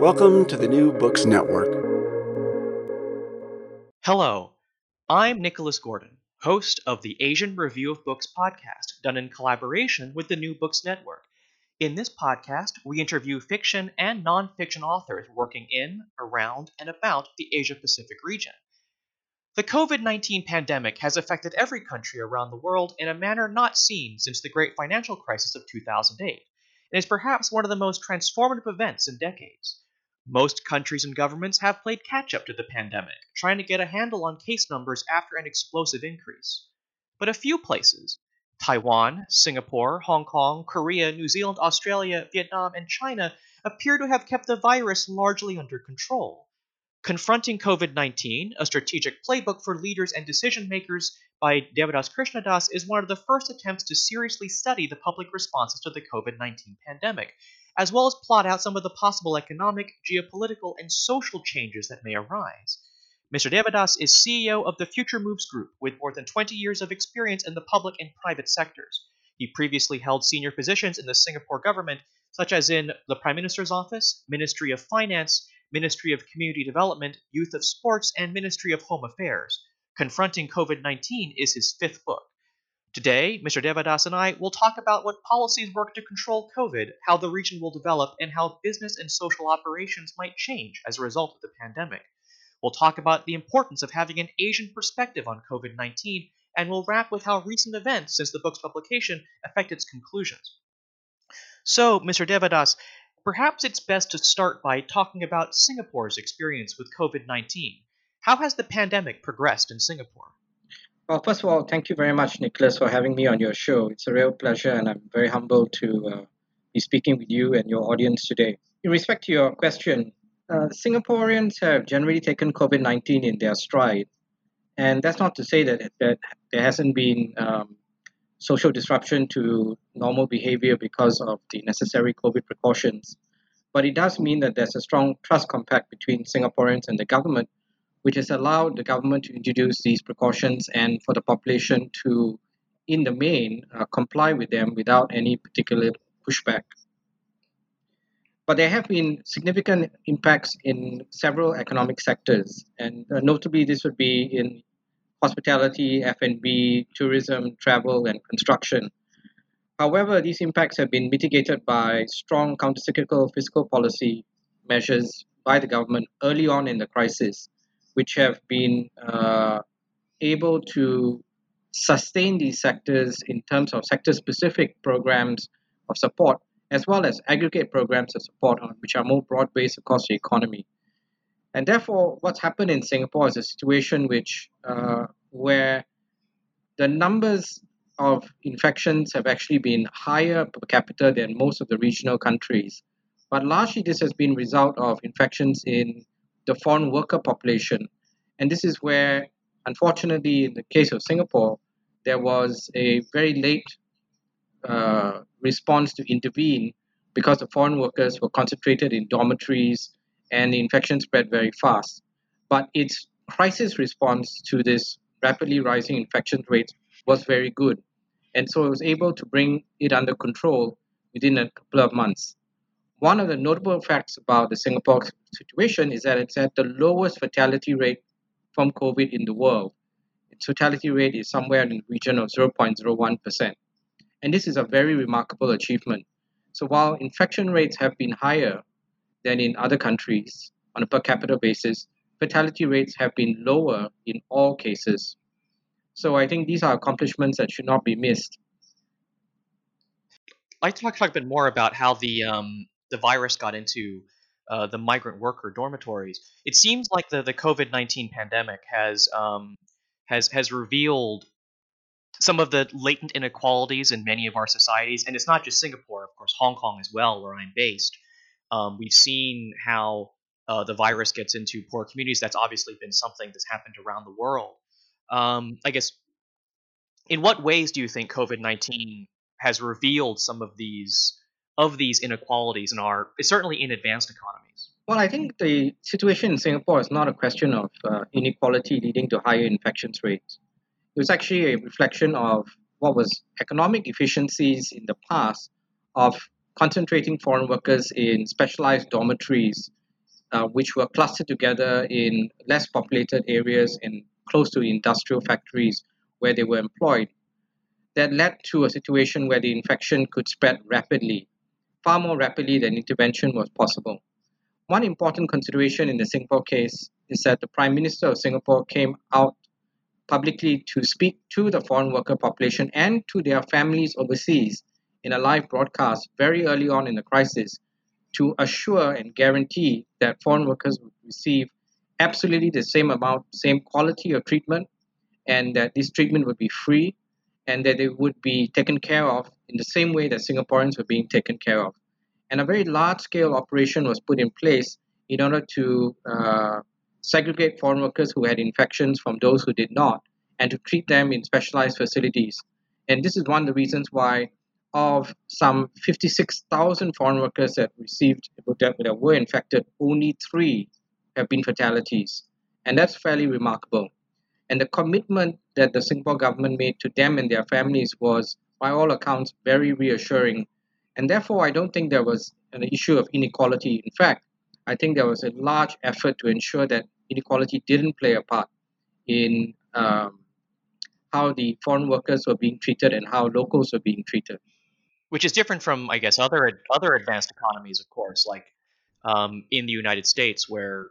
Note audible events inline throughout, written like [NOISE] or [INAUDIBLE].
Welcome to the New Books Network. Hello, I'm Nicholas Gordon, host of the Asian Review of Books podcast, done in collaboration with the New Books Network. In this podcast, we interview fiction and nonfiction authors working in, around, and about the Asia Pacific region. The COVID 19 pandemic has affected every country around the world in a manner not seen since the great financial crisis of 2008, and is perhaps one of the most transformative events in decades. Most countries and governments have played catch up to the pandemic, trying to get a handle on case numbers after an explosive increase. But a few places, Taiwan, Singapore, Hong Kong, Korea, New Zealand, Australia, Vietnam, and China, appear to have kept the virus largely under control. Confronting COVID 19, a strategic playbook for leaders and decision makers by Devadas Krishnadas, is one of the first attempts to seriously study the public responses to the COVID 19 pandemic, as well as plot out some of the possible economic, geopolitical, and social changes that may arise. Mr. Devadas is CEO of the Future Moves Group with more than 20 years of experience in the public and private sectors. He previously held senior positions in the Singapore government, such as in the Prime Minister's Office, Ministry of Finance, Ministry of Community Development, Youth of Sports, and Ministry of Home Affairs. Confronting COVID 19 is his fifth book. Today, Mr. Devadas and I will talk about what policies work to control COVID, how the region will develop, and how business and social operations might change as a result of the pandemic. We'll talk about the importance of having an Asian perspective on COVID 19, and we'll wrap with how recent events since the book's publication affect its conclusions. So, Mr. Devadas, perhaps it's best to start by talking about Singapore's experience with COVID 19. How has the pandemic progressed in Singapore? Well, first of all, thank you very much, Nicholas, for having me on your show. It's a real pleasure, and I'm very humbled to uh, be speaking with you and your audience today. In respect to your question, uh, Singaporeans have generally taken COVID 19 in their stride. And that's not to say that, that there hasn't been um, social disruption to normal behavior because of the necessary COVID precautions. But it does mean that there's a strong trust compact between Singaporeans and the government, which has allowed the government to introduce these precautions and for the population to, in the main, uh, comply with them without any particular pushback. But there have been significant impacts in several economic sectors, and uh, notably this would be in hospitality, F&B, tourism, travel, and construction. However, these impacts have been mitigated by strong countercyclical fiscal policy measures by the government early on in the crisis, which have been uh, able to sustain these sectors in terms of sector specific programs of support, as well as aggregate programs of support, which are more broad based across the economy. And therefore, what's happened in Singapore is a situation which uh, where the numbers of infections have actually been higher per capita than most of the regional countries. But largely, this has been result of infections in the foreign worker population, and this is where, unfortunately, in the case of Singapore, there was a very late uh, response to intervene because the foreign workers were concentrated in dormitories and the infection spread very fast. But its crisis response to this rapidly rising infection rates was very good. And so it was able to bring it under control within a couple of months. One of the notable facts about the Singapore situation is that it's at the lowest fatality rate from COVID in the world. Its fatality rate is somewhere in the region of 0.01%. And this is a very remarkable achievement. So while infection rates have been higher than in other countries on a per capita basis, fatality rates have been lower in all cases. So I think these are accomplishments that should not be missed. I'd like to talk, a bit more about how the um, the virus got into uh, the migrant worker dormitories. It seems like the, the COVID nineteen pandemic has um, has has revealed some of the latent inequalities in many of our societies, and it's not just Singapore, of course, Hong Kong as well, where I'm based. Um, we've seen how uh, the virus gets into poor communities. That's obviously been something that's happened around the world. Um, I guess, in what ways do you think COVID nineteen has revealed some of these of these inequalities in our certainly in advanced economies? Well, I think the situation in Singapore is not a question of uh, inequality leading to higher infections rates. It was actually a reflection of what was economic efficiencies in the past of concentrating foreign workers in specialized dormitories, uh, which were clustered together in less populated areas and close to industrial factories where they were employed. That led to a situation where the infection could spread rapidly, far more rapidly than intervention was possible. One important consideration in the Singapore case is that the Prime Minister of Singapore came out publicly to speak to the foreign worker population and to their families overseas in a live broadcast very early on in the crisis to assure and guarantee that foreign workers would receive absolutely the same amount, same quality of treatment, and that this treatment would be free and that they would be taken care of in the same way that Singaporeans were being taken care of. And a very large scale operation was put in place in order to uh, segregate foreign workers who had infections from those who did not, and to treat them in specialized facilities. And this is one of the reasons why, of some 56,000 foreign workers that received that were infected, only three have been fatalities, and that's fairly remarkable. And the commitment that the Singapore government made to them and their families was, by all accounts, very reassuring. And therefore, I don't think there was an issue of inequality. In fact, I think there was a large effort to ensure that inequality didn't play a part in um, how the foreign workers were being treated and how locals were being treated. Which is different from, I guess, other other advanced economies, of course, like um, in the United States, where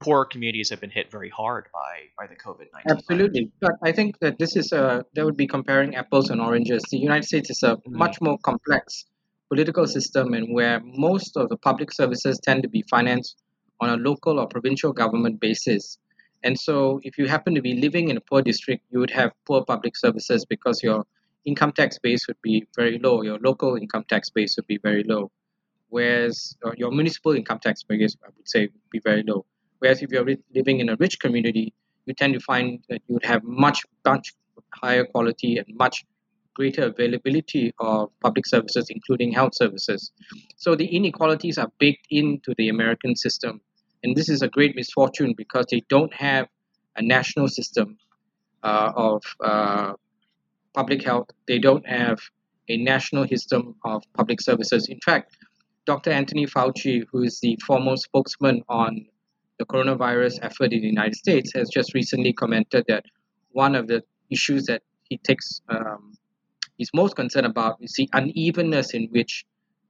poor communities have been hit very hard by by the COVID nineteen. Absolutely, but I think that this is a that would be comparing apples and oranges. The United States is a mm-hmm. much more complex political system, and where most of the public services tend to be financed on a local or provincial government basis. And so, if you happen to be living in a poor district, you would have poor public services because your income tax base would be very low, your local income tax base would be very low, whereas your municipal income tax base, I would say, would be very low. Whereas if you're living in a rich community, you tend to find that you would have much, much higher quality and much greater availability of public services, including health services. So the inequalities are baked into the American system. And this is a great misfortune because they don't have a national system uh, of uh, public health. They don't have a national system of public services. In fact, Dr. Anthony Fauci, who is the foremost spokesman on the coronavirus effort in the United States, has just recently commented that one of the issues that he takes um, is most concerned about is the unevenness in which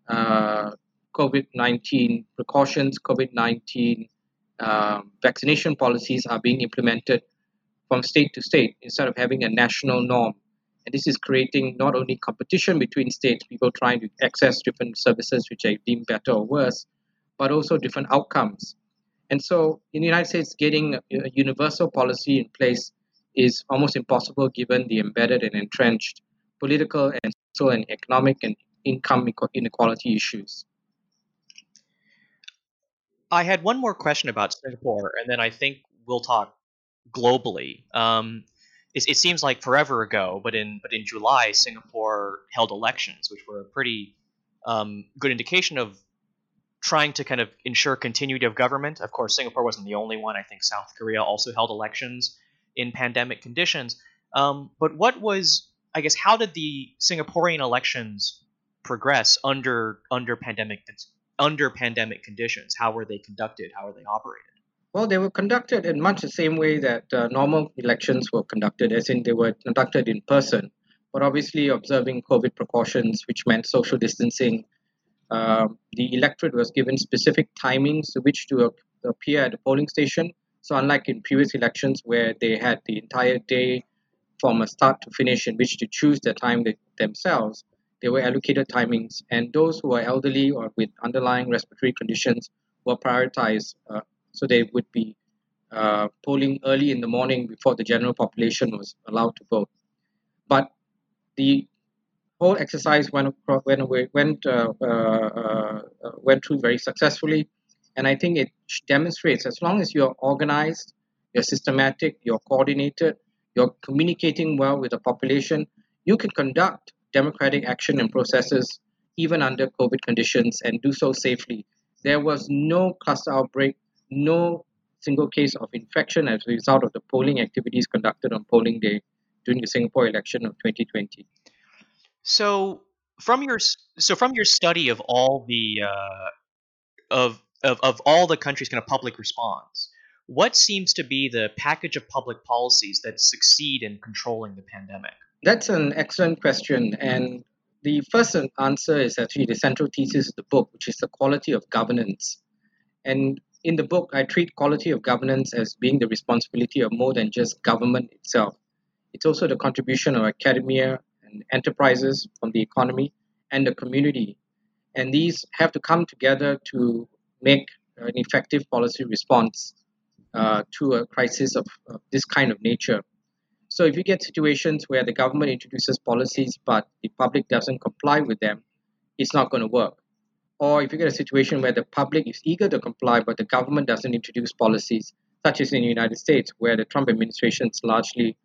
uh, COVID 19 precautions, COVID 19 uh, vaccination policies are being implemented from state to state instead of having a national norm. And this is creating not only competition between states, people trying to access different services which are deemed better or worse, but also different outcomes. And so in the United States, getting a universal policy in place is almost impossible given the embedded and entrenched political and social and economic and income inequality issues. I had one more question about Singapore, and then I think we'll talk globally. Um, it, it, seems like forever ago, but in but in July, Singapore held elections, which were a pretty um, good indication of trying to kind of ensure continuity of government. Of course, Singapore wasn't the only one. I think South Korea also held elections in pandemic conditions. Um, but what was I guess how did the Singaporean elections progress under under pandemic under pandemic conditions? How were they conducted? How were they operated? Well, they were conducted in much the same way that uh, normal elections were conducted, as in they were conducted in person, but obviously observing COVID precautions, which meant social distancing. Uh, the electorate was given specific timings which to appear at the polling station. So, unlike in previous elections where they had the entire day from a start to finish in which to choose their time themselves, they were allocated timings, and those who are elderly or with underlying respiratory conditions were prioritized. Uh, so they would be uh, polling early in the morning before the general population was allowed to vote. But the whole exercise went went away, went uh, uh, uh, went through very successfully. And I think it demonstrates as long as you're organized, you're systematic, you're coordinated, you're communicating well with the population, you can conduct democratic action and processes even under COVID conditions and do so safely. There was no cluster outbreak, no single case of infection as a result of the polling activities conducted on polling day during the Singapore election of 2020. So, from your so from your study of all the uh, of, of of all the countries' kind of public response, what seems to be the package of public policies that succeed in controlling the pandemic? That's an excellent question, and the first answer is actually the central thesis of the book, which is the quality of governance. And in the book, I treat quality of governance as being the responsibility of more than just government itself. It's also the contribution of academia and enterprises from the economy and the community. And these have to come together to make an effective policy response uh, to a crisis of, of this kind of nature. So if you get situations where the government introduces policies but the public doesn't comply with them, it's not going to work. Or if you get a situation where the public is eager to comply but the government doesn't introduce policies, such as in the United States, where the Trump administration is largely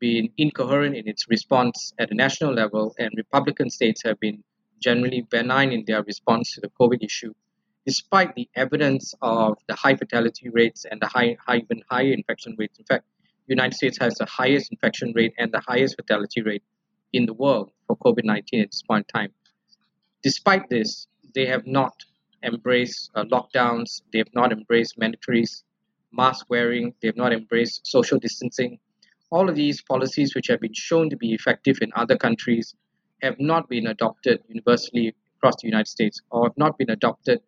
been incoherent in its response at the national level, and Republican states have been generally benign in their response to the COVID issue, despite the evidence of the high fatality rates and the high, high even higher infection rates. In fact, the United States has the highest infection rate and the highest fatality rate in the world for COVID 19 at this point in time. Despite this, they have not embraced uh, lockdowns, they have not embraced mandatory mask wearing, they have not embraced social distancing. All of these policies, which have been shown to be effective in other countries, have not been adopted universally across the United States or have not been adopted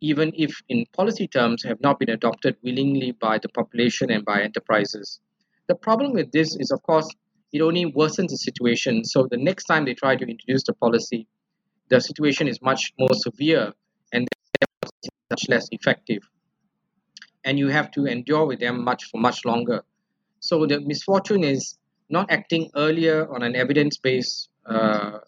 even if in policy terms have not been adopted willingly by the population and by enterprises. The problem with this is, of course, it only worsens the situation. So the next time they try to introduce the policy, the situation is much more severe and much less effective. And you have to endure with them much for much longer. So the misfortune is not acting earlier on an evidence-based uh, uh,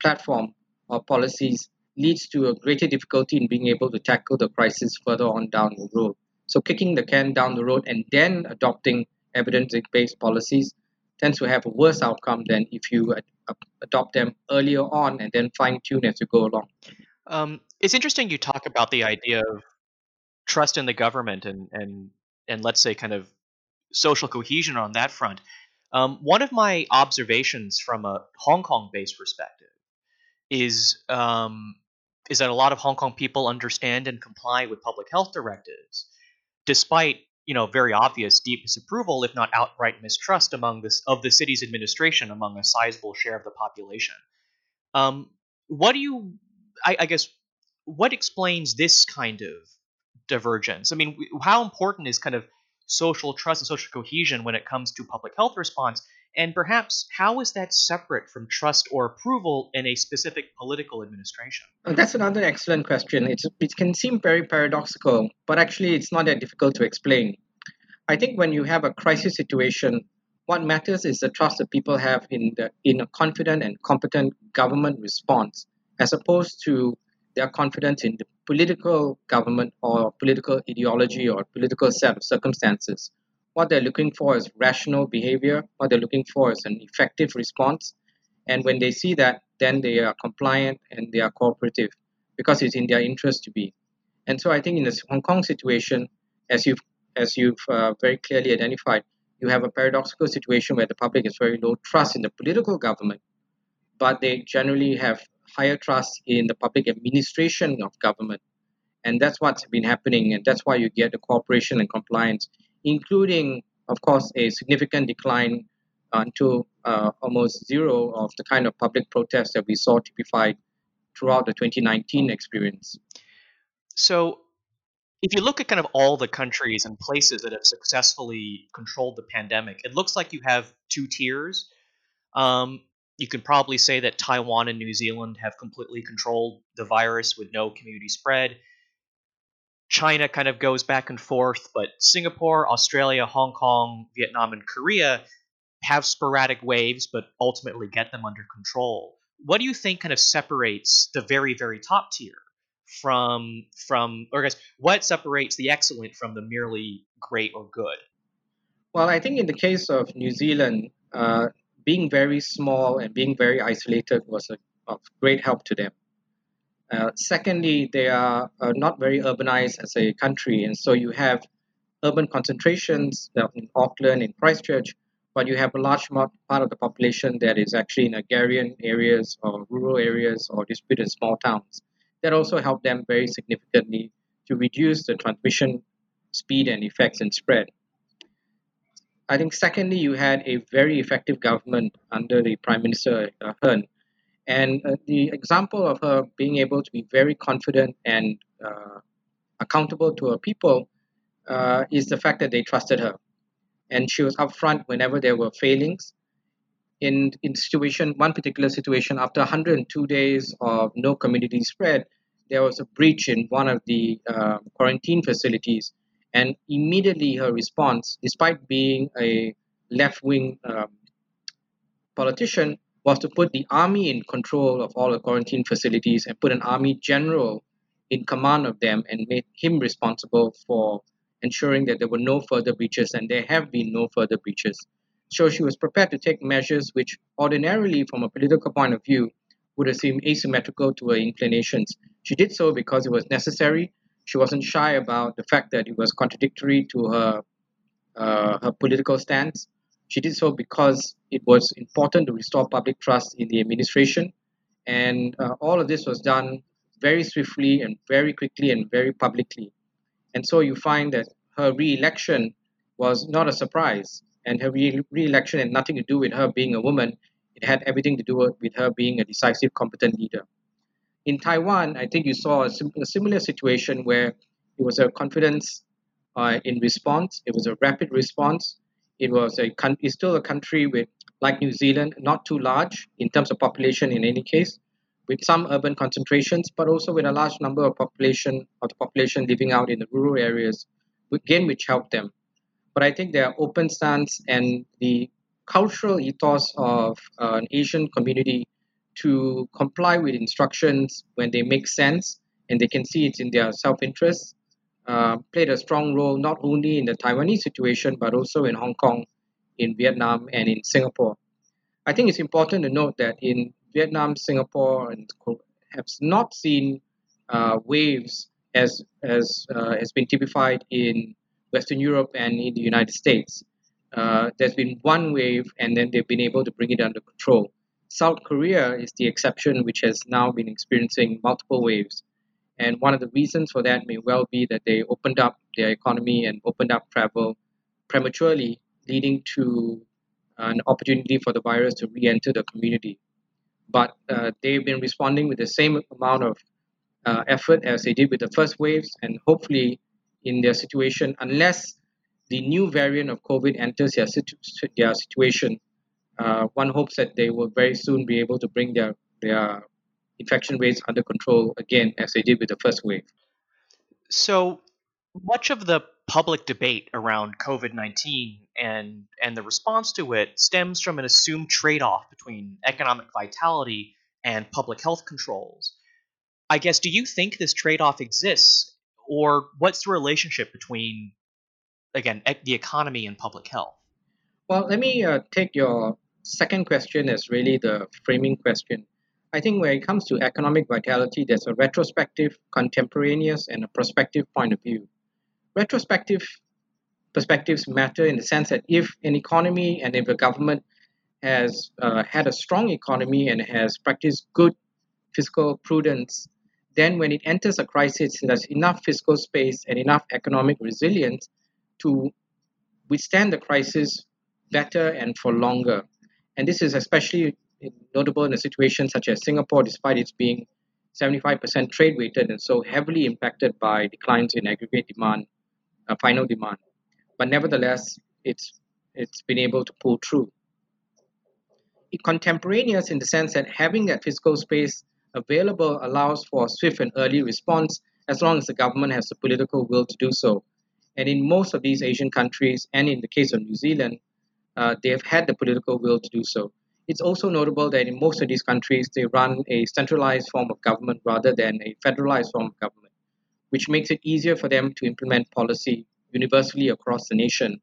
platform or policies leads to a greater difficulty in being able to tackle the crisis further on down the road. So, kicking the can down the road and then adopting evidence based policies tends to have a worse outcome than if you ad- adopt them earlier on and then fine tune as you go along. Um, it's interesting you talk about the idea of trust in the government and, and, and let's say kind of social cohesion on that front. Um, one of my observations from a Hong Kong based perspective is um, is that a lot of Hong Kong people understand and comply with public health directives, despite you know very obvious deep disapproval, if not outright mistrust, among this of the city's administration among a sizable share of the population. Um, what do you, I, I guess, what explains this kind of divergence? I mean, how important is kind of social trust and social cohesion when it comes to public health response? And perhaps how is that separate from trust or approval in a specific political administration? Oh, that's another excellent question. It's, it can seem very paradoxical, but actually it's not that difficult to explain. I think when you have a crisis situation, what matters is the trust that people have in the in a confident and competent government response, as opposed to their confidence in the political government or political ideology or political set of circumstances. What they're looking for is rational behavior. What they're looking for is an effective response. And when they see that, then they are compliant and they are cooperative because it's in their interest to be. And so I think in the Hong Kong situation, as you've as you've uh, very clearly identified, you have a paradoxical situation where the public has very low trust in the political government, but they generally have higher trust in the public administration of government. And that's what's been happening, and that's why you get the cooperation and compliance including, of course, a significant decline until uh, almost zero of the kind of public protests that we saw typified throughout the 2019 experience. So, if you look at kind of all the countries and places that have successfully controlled the pandemic, it looks like you have two tiers. Um, you can probably say that Taiwan and New Zealand have completely controlled the virus with no community spread. China kind of goes back and forth, but Singapore, Australia, Hong Kong, Vietnam, and Korea have sporadic waves, but ultimately get them under control. What do you think kind of separates the very, very top tier from from or I guess what separates the excellent from the merely great or good? Well, I think in the case of New Zealand, uh, being very small and being very isolated was a, of great help to them. Uh, secondly, they are uh, not very urbanized as a country, and so you have urban concentrations in Auckland, in Christchurch, but you have a large part of the population that is actually in agrarian areas or rural areas or disputed small towns. That also helped them very significantly to reduce the transmission speed and effects and spread. I think, secondly, you had a very effective government under the Prime Minister uh, Ahern. And uh, the example of her being able to be very confident and uh, accountable to her people uh, is the fact that they trusted her. And she was upfront whenever there were failings. In, in situation, one particular situation, after 102 days of no community spread, there was a breach in one of the uh, quarantine facilities and immediately her response, despite being a left wing um, politician, was to put the army in control of all the quarantine facilities and put an army general in command of them and made him responsible for ensuring that there were no further breaches, and there have been no further breaches. So she was prepared to take measures which, ordinarily, from a political point of view, would have seemed asymmetrical to her inclinations. She did so because it was necessary she wasn't shy about the fact that it was contradictory to her uh, her political stance. She did so because it was important to restore public trust in the administration, and uh, all of this was done very swiftly and very quickly and very publicly. And so you find that her re-election was not a surprise, and her re- re-election had nothing to do with her being a woman. It had everything to do with her being a decisive, competent leader. In Taiwan, I think you saw a, sim- a similar situation where it was a confidence uh, in response. It was a rapid response. It was a con- it's still a country with, like New Zealand, not too large in terms of population in any case, with some urban concentrations, but also with a large number of population of the population living out in the rural areas, again, which helped them. But I think their open stance and the cultural ethos of uh, an Asian community to comply with instructions when they make sense and they can see it's in their self-interest uh, played a strong role not only in the Taiwanese situation but also in Hong Kong, in Vietnam, and in Singapore. I think it's important to note that in Vietnam, Singapore, and have not seen uh, waves as as uh, has been typified in Western Europe and in the United States. Uh, there's been one wave, and then they've been able to bring it under control. South Korea is the exception, which has now been experiencing multiple waves. And one of the reasons for that may well be that they opened up their economy and opened up travel prematurely, leading to an opportunity for the virus to re enter the community. But uh, they've been responding with the same amount of uh, effort as they did with the first waves, and hopefully, in their situation, unless the new variant of COVID enters their, situ- their situation, uh, one hopes that they will very soon be able to bring their their infection rates under control again as they did with the first wave. So much of the public debate around COVID 19 and, and the response to it stems from an assumed trade off between economic vitality and public health controls. I guess, do you think this trade off exists? Or what's the relationship between, again, the economy and public health? Well, let me uh, take your second question is really the framing question. I think when it comes to economic vitality, there's a retrospective, contemporaneous, and a prospective point of view. Retrospective perspectives matter in the sense that if an economy and if a government has uh, had a strong economy and has practiced good fiscal prudence, then when it enters a crisis, there's enough fiscal space and enough economic resilience to withstand the crisis better and for longer. And this is especially notable in a situation such as Singapore, despite its being 75% trade weighted and so heavily impacted by declines in aggregate demand, uh, final demand. But nevertheless, it's it's been able to pull through. It contemporaneous in the sense that having that fiscal space available allows for a swift and early response as long as the government has the political will to do so. And in most of these Asian countries, and in the case of New Zealand, uh, they have had the political will to do so. It's also notable that in most of these countries, they run a centralized form of government rather than a federalized form of government, which makes it easier for them to implement policy universally across the nation,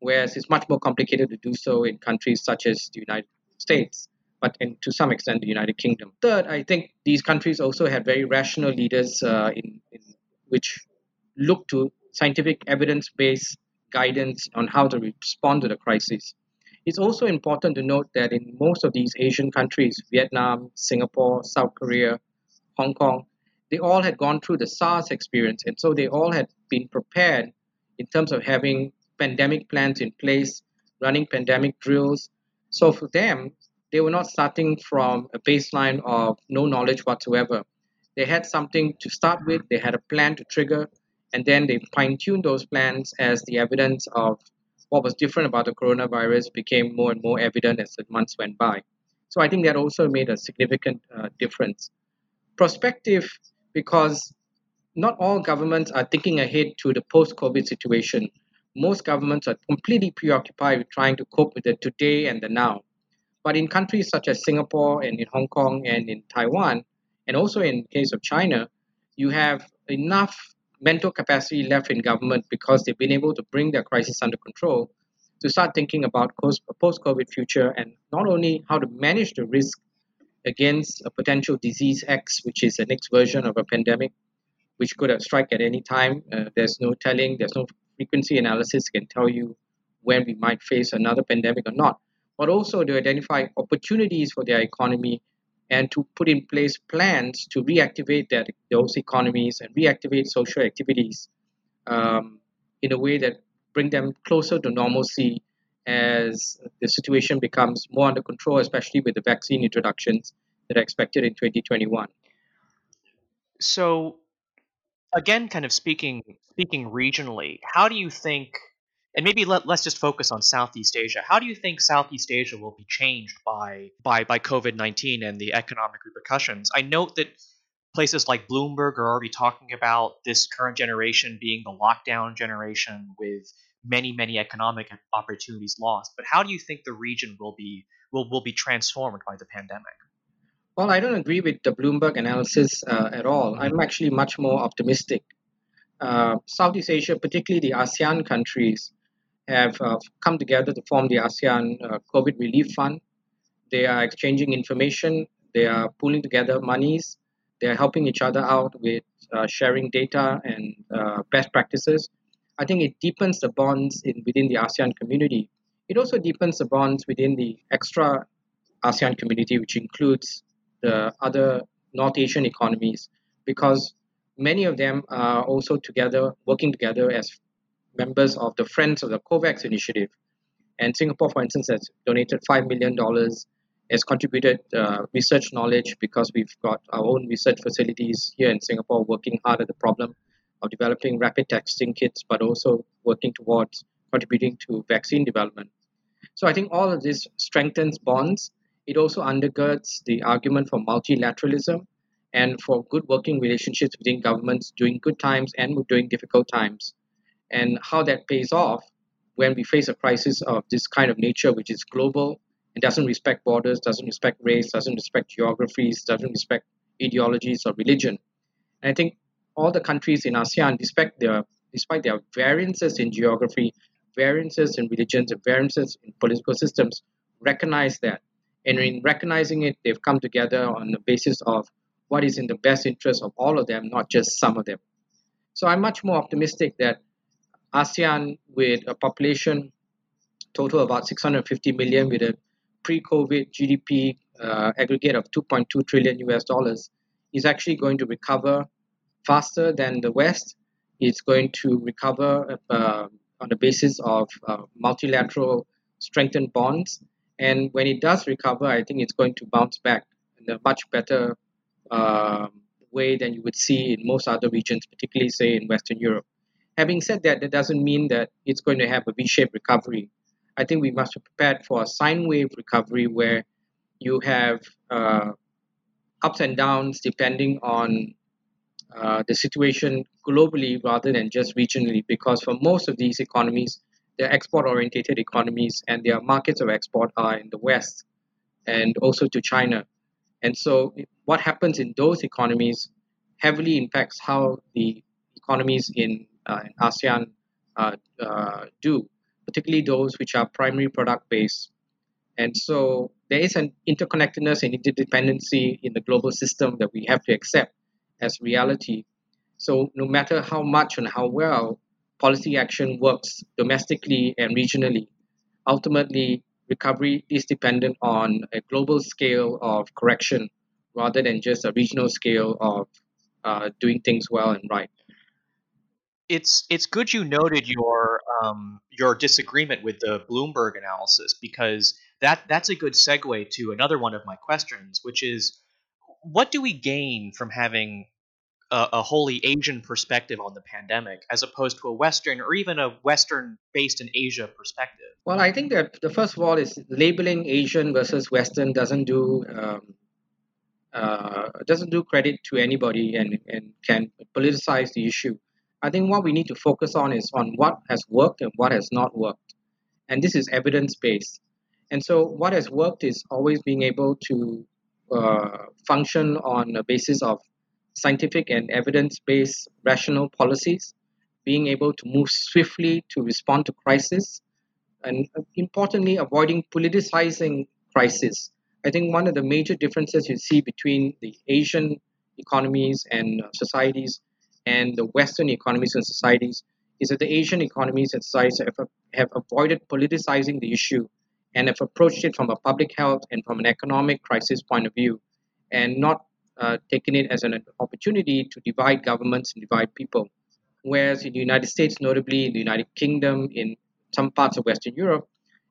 whereas it's much more complicated to do so in countries such as the United States, but in, to some extent the United Kingdom. Third, I think these countries also had very rational leaders uh, in, in which look to scientific evidence-based guidance on how to respond to the crisis. It's also important to note that in most of these Asian countries, Vietnam, Singapore, South Korea, Hong Kong, they all had gone through the SARS experience. And so they all had been prepared in terms of having pandemic plans in place, running pandemic drills. So for them, they were not starting from a baseline of no knowledge whatsoever. They had something to start with, they had a plan to trigger, and then they fine tuned those plans as the evidence of what was different about the coronavirus became more and more evident as the months went by. So I think that also made a significant uh, difference. Prospective, because not all governments are thinking ahead to the post COVID situation. Most governments are completely preoccupied with trying to cope with the today and the now. But in countries such as Singapore and in Hong Kong and in Taiwan, and also in the case of China, you have enough mental capacity left in government because they've been able to bring their crisis under control to start thinking about post-COVID future and not only how to manage the risk against a potential disease X, which is the next version of a pandemic, which could strike at any time. Uh, there's no telling, there's no frequency analysis can tell you when we might face another pandemic or not, but also to identify opportunities for their economy and to put in place plans to reactivate that those economies and reactivate social activities um, in a way that bring them closer to normalcy as the situation becomes more under control, especially with the vaccine introductions that are expected in 2021. So, again, kind of speaking speaking regionally, how do you think and maybe let, us just focus on Southeast Asia. How do you think Southeast Asia will be changed by by by COVID nineteen and the economic repercussions? I note that places like Bloomberg are already talking about this current generation being the lockdown generation with many many economic opportunities lost. But how do you think the region will be will will be transformed by the pandemic? Well, I don't agree with the Bloomberg analysis uh, at all. I'm actually much more optimistic. Uh, Southeast Asia, particularly the ASEAN countries, have uh, come together to form the ASEAN uh, COVID Relief Fund. They are exchanging information, they are pooling together monies, they are helping each other out with uh, sharing data and uh, best practices. I think it deepens the bonds in, within the ASEAN community. It also deepens the bonds within the extra ASEAN community, which includes the other North Asian economies, because many of them are also together, working together as members of the Friends of the COVAX initiative. And Singapore, for instance, has donated $5 million, has contributed uh, research knowledge because we've got our own research facilities here in Singapore working hard at the problem of developing rapid testing kits, but also working towards contributing to vaccine development. So I think all of this strengthens bonds. It also undergirds the argument for multilateralism and for good working relationships between governments during good times and during difficult times and how that pays off when we face a crisis of this kind of nature, which is global and doesn't respect borders, doesn't respect race, doesn't respect geographies, doesn't respect ideologies or religion. And I think all the countries in ASEAN, despite their despite their variances in geography, variances in religions, and variances in political systems, recognize that. And in recognizing it, they've come together on the basis of what is in the best interest of all of them, not just some of them. So I'm much more optimistic that ASEAN with a population total about 650 million with a pre-COVID GDP uh, aggregate of 2.2 trillion US dollars is actually going to recover faster than the West. It's going to recover uh, on the basis of uh, multilateral strengthened bonds. And when it does recover, I think it's going to bounce back in a much better uh, way than you would see in most other regions, particularly, say, in Western Europe. Having said that, that doesn't mean that it's going to have a V-shaped recovery. I think we must be prepared for a sine wave recovery where you have uh, ups and downs depending on uh, the situation globally rather than just regionally. Because for most of these economies, they're export oriented economies and their markets of export are in the West. and also to China. And so, what happens in those economies heavily impacts how the economies in, uh, in ASEAN uh, uh, do, particularly those which are primary product based. And so, there is an interconnectedness and interdependency in the global system that we have to accept as reality. So, no matter how much and how well policy action works domestically and regionally, ultimately recovery is dependent on a global scale of correction rather than just a regional scale of uh, doing things well and right. It's it's good you noted your um, your disagreement with the Bloomberg analysis because that that's a good segue to another one of my questions, which is what do we gain from having a, a, wholly Asian perspective on the pandemic as opposed to a Western or even a Western based in Asia perspective? Well, I think that the first of all is labeling Asian versus Western doesn't do um, uh, doesn't do credit to anybody and, and can politicize the issue. I think what we need to focus on is on what has worked and what has not worked. And this is evidence based. And so, what has worked is always being able to uh, function on a basis of scientific and evidence based rational policies, being able to move swiftly to respond to crisis, and importantly, avoiding politicizing crisis. I think one of the major differences you see between the Asian economies and uh, societies and the Western economies and societies is that the Asian economies and societies have, have avoided politicizing the issue and have approached it from a public health and from an economic crisis point of view and not uh, taken it as an opportunity to divide governments and divide people. Whereas in the United States, notably in the United Kingdom, in some parts of Western Europe,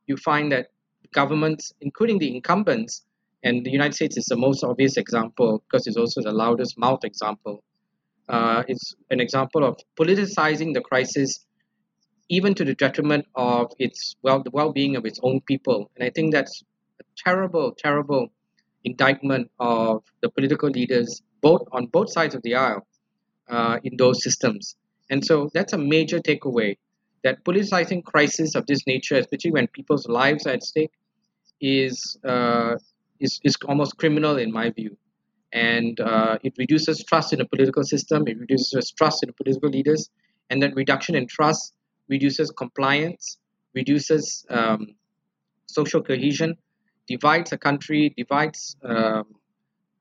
you find that governments, including the incumbents, and the United States is the most obvious example because it's also the loudest mouth example. Uh, it's an example of politicizing the crisis, even to the detriment of its well, the well-being of its own people. And I think that's a terrible, terrible indictment of the political leaders, both on both sides of the aisle, uh, in those systems. And so that's a major takeaway that politicizing crisis of this nature, especially when people's lives are at stake, is uh, is, is almost criminal in my view. And uh, it reduces trust in the political system, it reduces trust in political leaders, and that reduction in trust reduces compliance, reduces um, social cohesion, divides a country, divides um,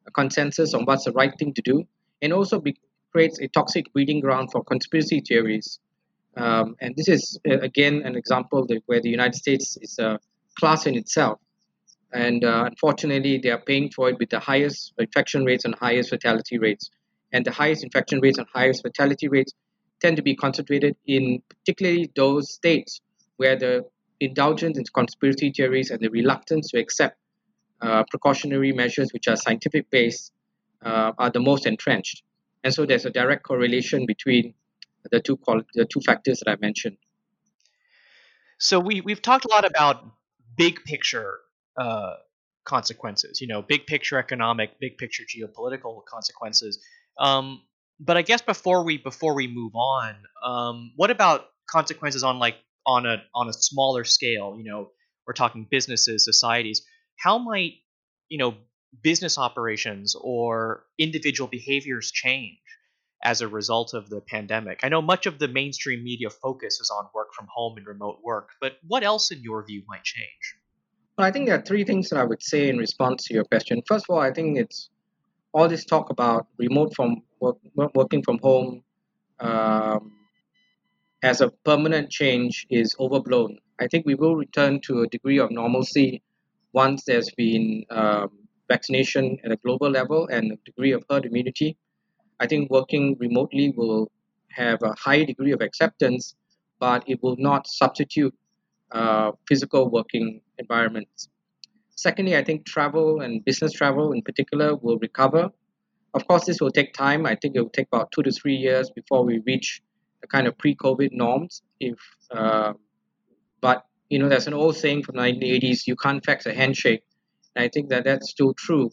a consensus on what's the right thing to do, and also be, creates a toxic breeding ground for conspiracy theories. Um, and this is, uh, again, an example where the United States is a class in itself. And uh, unfortunately, they are paying for it with the highest infection rates and highest fatality rates. And the highest infection rates and highest fatality rates tend to be concentrated in particularly those states where the indulgence in conspiracy theories and the reluctance to accept uh, precautionary measures which are scientific based uh, are the most entrenched. And so there's a direct correlation between the two quali- the two factors that I mentioned. So we we've talked a lot about big picture uh, consequences, you know, big picture economic, big picture geopolitical consequences. Um, but I guess before we before we move on, um, what about consequences on like on a on a smaller scale? You know we're talking businesses societies. How might you know business operations or individual behaviors change as a result of the pandemic? I know much of the mainstream media focus is on work from home and remote work but what else in your view might change well i think there are three things that i would say in response to your question first of all i think it's all this talk about remote from work, working from home um, as a permanent change is overblown. I think we will return to a degree of normalcy once there's been um, vaccination at a global level and a degree of herd immunity. I think working remotely will have a high degree of acceptance, but it will not substitute uh, physical working environments. Secondly, I think travel and business travel in particular will recover. Of course, this will take time. I think it will take about two to three years before we reach the kind of pre-COVID norms. If uh, but you know, there's an old saying from the 1980s: you can't fax a handshake. And I think that that's still true.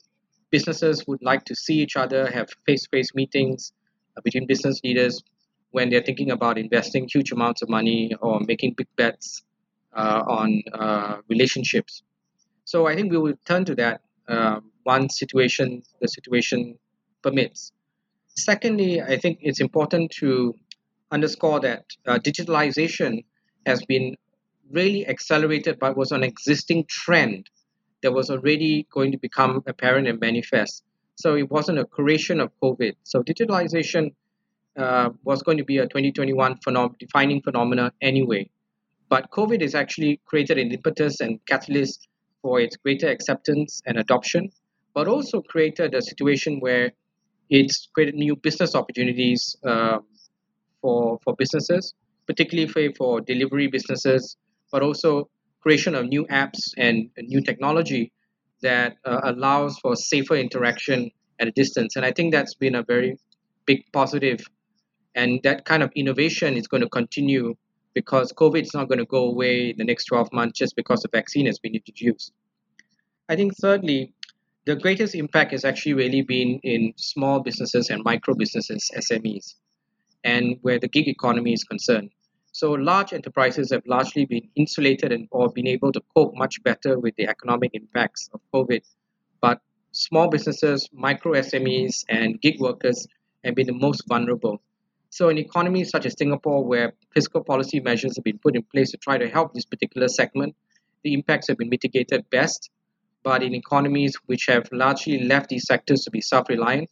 Businesses would like to see each other, have face-to-face meetings uh, between business leaders when they're thinking about investing huge amounts of money or making big bets on uh, relationships. So I think we will turn to that uh, once situation the situation permits. Secondly, I think it's important to underscore that uh, digitalization has been really accelerated but was an existing trend that was already going to become apparent and manifest. So it wasn't a creation of COVID. So digitalization uh, was going to be a 2021 phenom- defining phenomena anyway. But COVID has actually created an impetus and catalyst for its greater acceptance and adoption, but also created a situation where it's created new business opportunities uh, for for businesses, particularly for, for delivery businesses, but also creation of new apps and new technology that uh, allows for safer interaction at a distance. And I think that's been a very big positive. And that kind of innovation is going to continue because COVID is not going to go away in the next 12 months just because the vaccine has been introduced. I think, thirdly, the greatest impact has actually really been in small businesses and micro businesses, SMEs, and where the gig economy is concerned. So large enterprises have largely been insulated and or been able to cope much better with the economic impacts of COVID. But small businesses, micro SMEs, and gig workers have been the most vulnerable. So in economies such as Singapore, where fiscal policy measures have been put in place to try to help this particular segment, the impacts have been mitigated best but in economies which have largely left these sectors to be self reliant,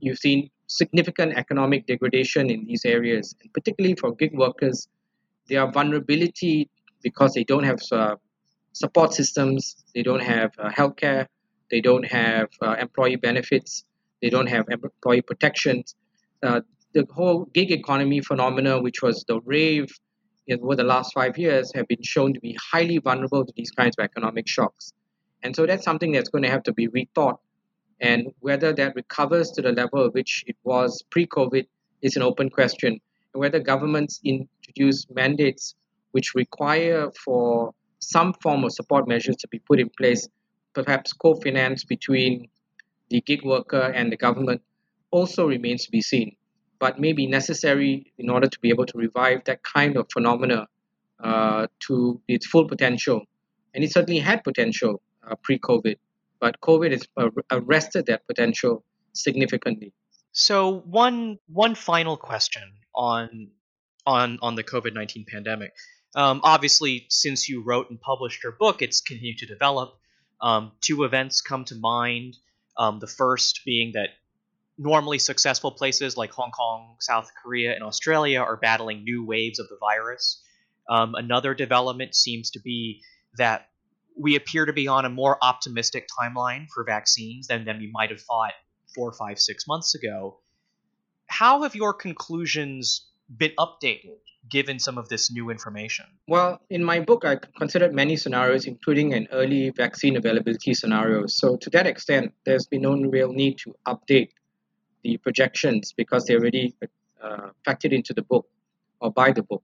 you've seen significant economic degradation in these areas. And particularly for gig workers, their vulnerability because they don't have uh, support systems, they don't have uh, healthcare, they don't have uh, employee benefits, they don't have employee protections. Uh, the whole gig economy phenomena, which was the rave over the last five years, have been shown to be highly vulnerable to these kinds of economic shocks. And so that's something that's going to have to be rethought. And whether that recovers to the level at which it was pre COVID is an open question. And whether governments introduce mandates which require for some form of support measures to be put in place, perhaps co finance between the gig worker and the government, also remains to be seen. But may be necessary in order to be able to revive that kind of phenomena uh, to its full potential. And it certainly had potential uh, pre-COVID, but COVID has arrested that potential significantly. So one one final question on on on the COVID nineteen pandemic. Um, obviously, since you wrote and published your book, it's continued to develop. Um, two events come to mind. Um, the first being that normally successful places like Hong Kong, South Korea, and Australia are battling new waves of the virus. Um, another development seems to be that we appear to be on a more optimistic timeline for vaccines than, than we might have thought four, five, six months ago. How have your conclusions been updated given some of this new information? Well, in my book, I considered many scenarios, including an early vaccine availability scenario. So, to that extent, there's been no real need to update the projections because they're already uh, factored into the book or by the book.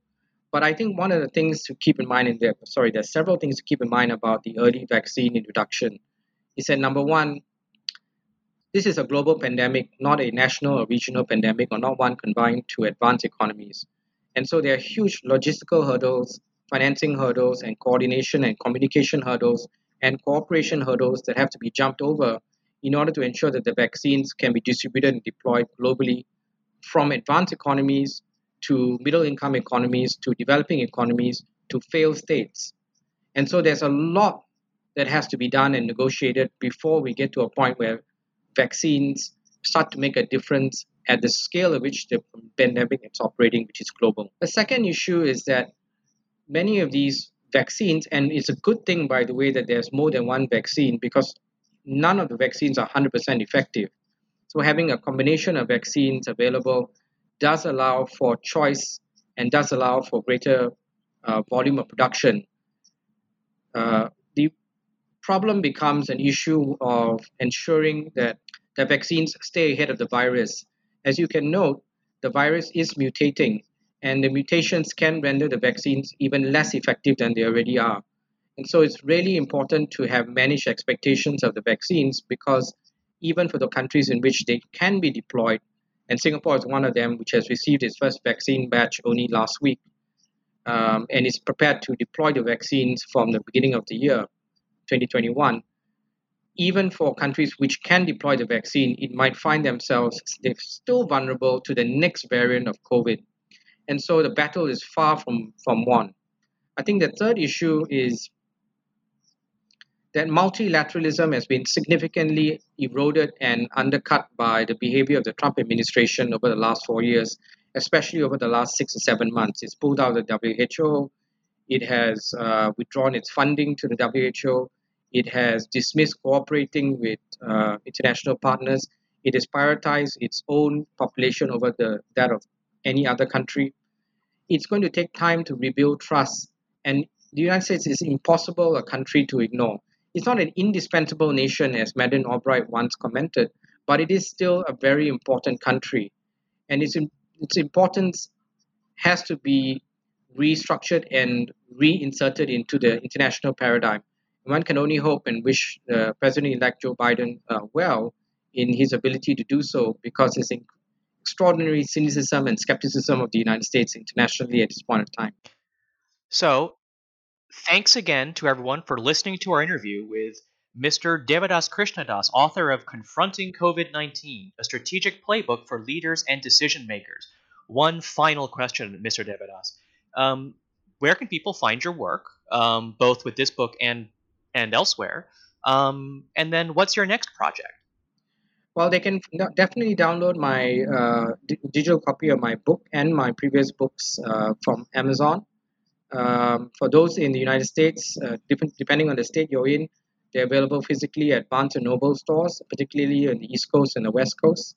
But I think one of the things to keep in mind in there, sorry, there's several things to keep in mind about the early vaccine introduction. Is that number one, this is a global pandemic, not a national or regional pandemic, or not one confined to advanced economies. And so there are huge logistical hurdles, financing hurdles, and coordination and communication hurdles, and cooperation hurdles that have to be jumped over in order to ensure that the vaccines can be distributed and deployed globally from advanced economies to middle income economies, to developing economies, to failed states. And so there's a lot that has to be done and negotiated before we get to a point where vaccines start to make a difference at the scale at which the pandemic is operating, which is global. The second issue is that many of these vaccines, and it's a good thing, by the way, that there's more than one vaccine because none of the vaccines are 100% effective. So having a combination of vaccines available does allow for choice and does allow for greater uh, volume of production. Uh, the problem becomes an issue of ensuring that the vaccines stay ahead of the virus. As you can note, the virus is mutating, and the mutations can render the vaccines even less effective than they already are. And so it's really important to have managed expectations of the vaccines because even for the countries in which they can be deployed, and Singapore is one of them, which has received its first vaccine batch only last week, um, and is prepared to deploy the vaccines from the beginning of the year. 2021, even for countries which can deploy the vaccine, it might find themselves they're still vulnerable to the next variant of COVID. And so the battle is far from, from won. I think the third issue is that multilateralism has been significantly eroded and undercut by the behavior of the Trump administration over the last four years, especially over the last six or seven months. It's pulled out of the WHO. It has uh, withdrawn its funding to the WHO. It has dismissed cooperating with uh, international partners. It has prioritized its own population over the, that of any other country. It's going to take time to rebuild trust. And the United States is impossible a country to ignore. It's not an indispensable nation, as Madeleine Albright once commented, but it is still a very important country. And its, its importance has to be restructured and reinserted into the international paradigm. One can only hope and wish uh, President elect Joe Biden uh, well in his ability to do so because his extraordinary cynicism and skepticism of the United States internationally at this point of time. So, Thanks again to everyone for listening to our interview with Mr. Devadas Krishnadas, author of Confronting COVID 19, a strategic playbook for leaders and decision makers. One final question, Mr. Devadas. Um, where can people find your work, um, both with this book and, and elsewhere? Um, and then what's your next project? Well, they can definitely download my uh, digital copy of my book and my previous books uh, from Amazon. Um, for those in the United States, uh, depending on the state you're in, they're available physically at Barnes and Noble stores, particularly on the East Coast and the West Coast.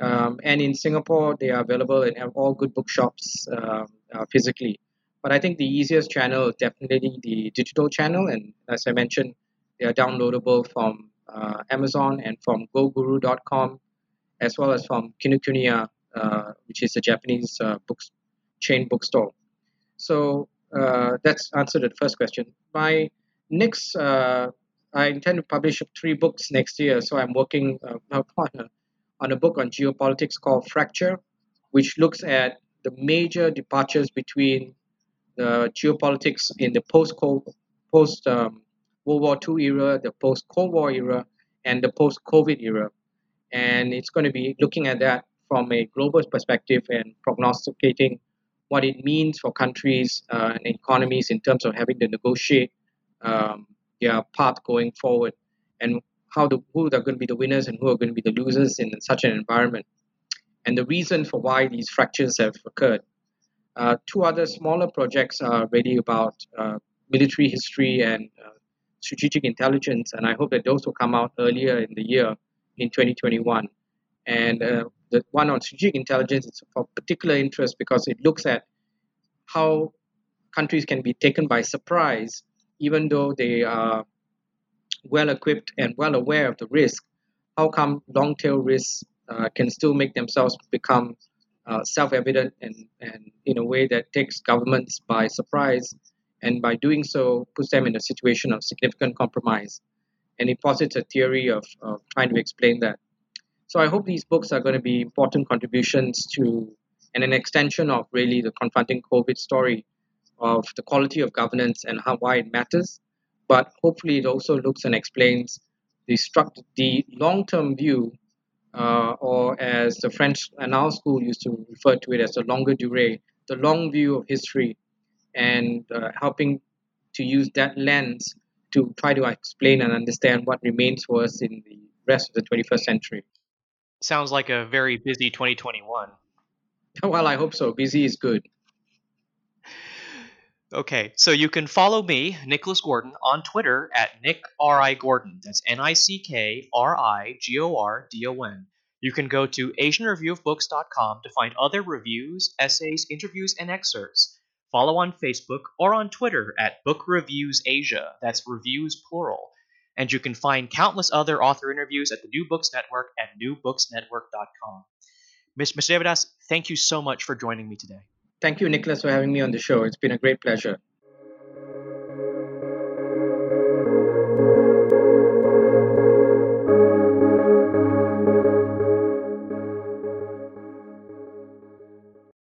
Um, and in Singapore, they are available in all good bookshops uh, uh, physically. But I think the easiest channel is definitely the digital channel. And as I mentioned, they are downloadable from uh, Amazon and from goguru.com, as well as from Kinokuniya, uh, which is a Japanese uh, books chain bookstore. So uh, that's answered the first question. My next, uh, I intend to publish three books next year. So I'm working uh, [LAUGHS] on, a, on a book on geopolitics called Fracture, which looks at the major departures between the geopolitics in the post post um, World War II era, the post Cold War era, and the post COVID era. And it's going to be looking at that from a global perspective and prognosticating what it means for countries uh, and economies in terms of having to negotiate um, their path going forward and how the, who are going to be the winners and who are going to be the losers in such an environment and the reason for why these fractures have occurred. Uh, two other smaller projects are really about uh, military history and uh, strategic intelligence, and I hope that those will come out earlier in the year in 2021. And uh, the one on strategic intelligence is of particular interest because it looks at how countries can be taken by surprise, even though they are well equipped and well aware of the risk. How come long tail risks uh, can still make themselves become uh, self evident and, and in a way that takes governments by surprise, and by doing so, puts them in a situation of significant compromise? And it posits a theory of, of trying to explain that. So I hope these books are going to be important contributions to and an extension of really the confronting COVID story of the quality of governance and how why it matters. But hopefully it also looks and explains the struct the long-term view, uh, or as the French Annales School used to refer to it as the longue durée, the long view of history, and uh, helping to use that lens to try to explain and understand what remains for us in the rest of the 21st century. Sounds like a very busy 2021. Well, I hope so. Busy is good. Okay, so you can follow me, Nicholas Gordon, on Twitter at Nick R I Gordon. That's N I C K R I G O R D O N. You can go to AsianReviewOfBooks.com to find other reviews, essays, interviews, and excerpts. Follow on Facebook or on Twitter at Book Reviews Asia. That's reviews plural and you can find countless other author interviews at the New Books Network at newbooksnetwork.com. Mr. Devadas, thank you so much for joining me today. Thank you, Nicholas, for having me on the show. It's been a great pleasure.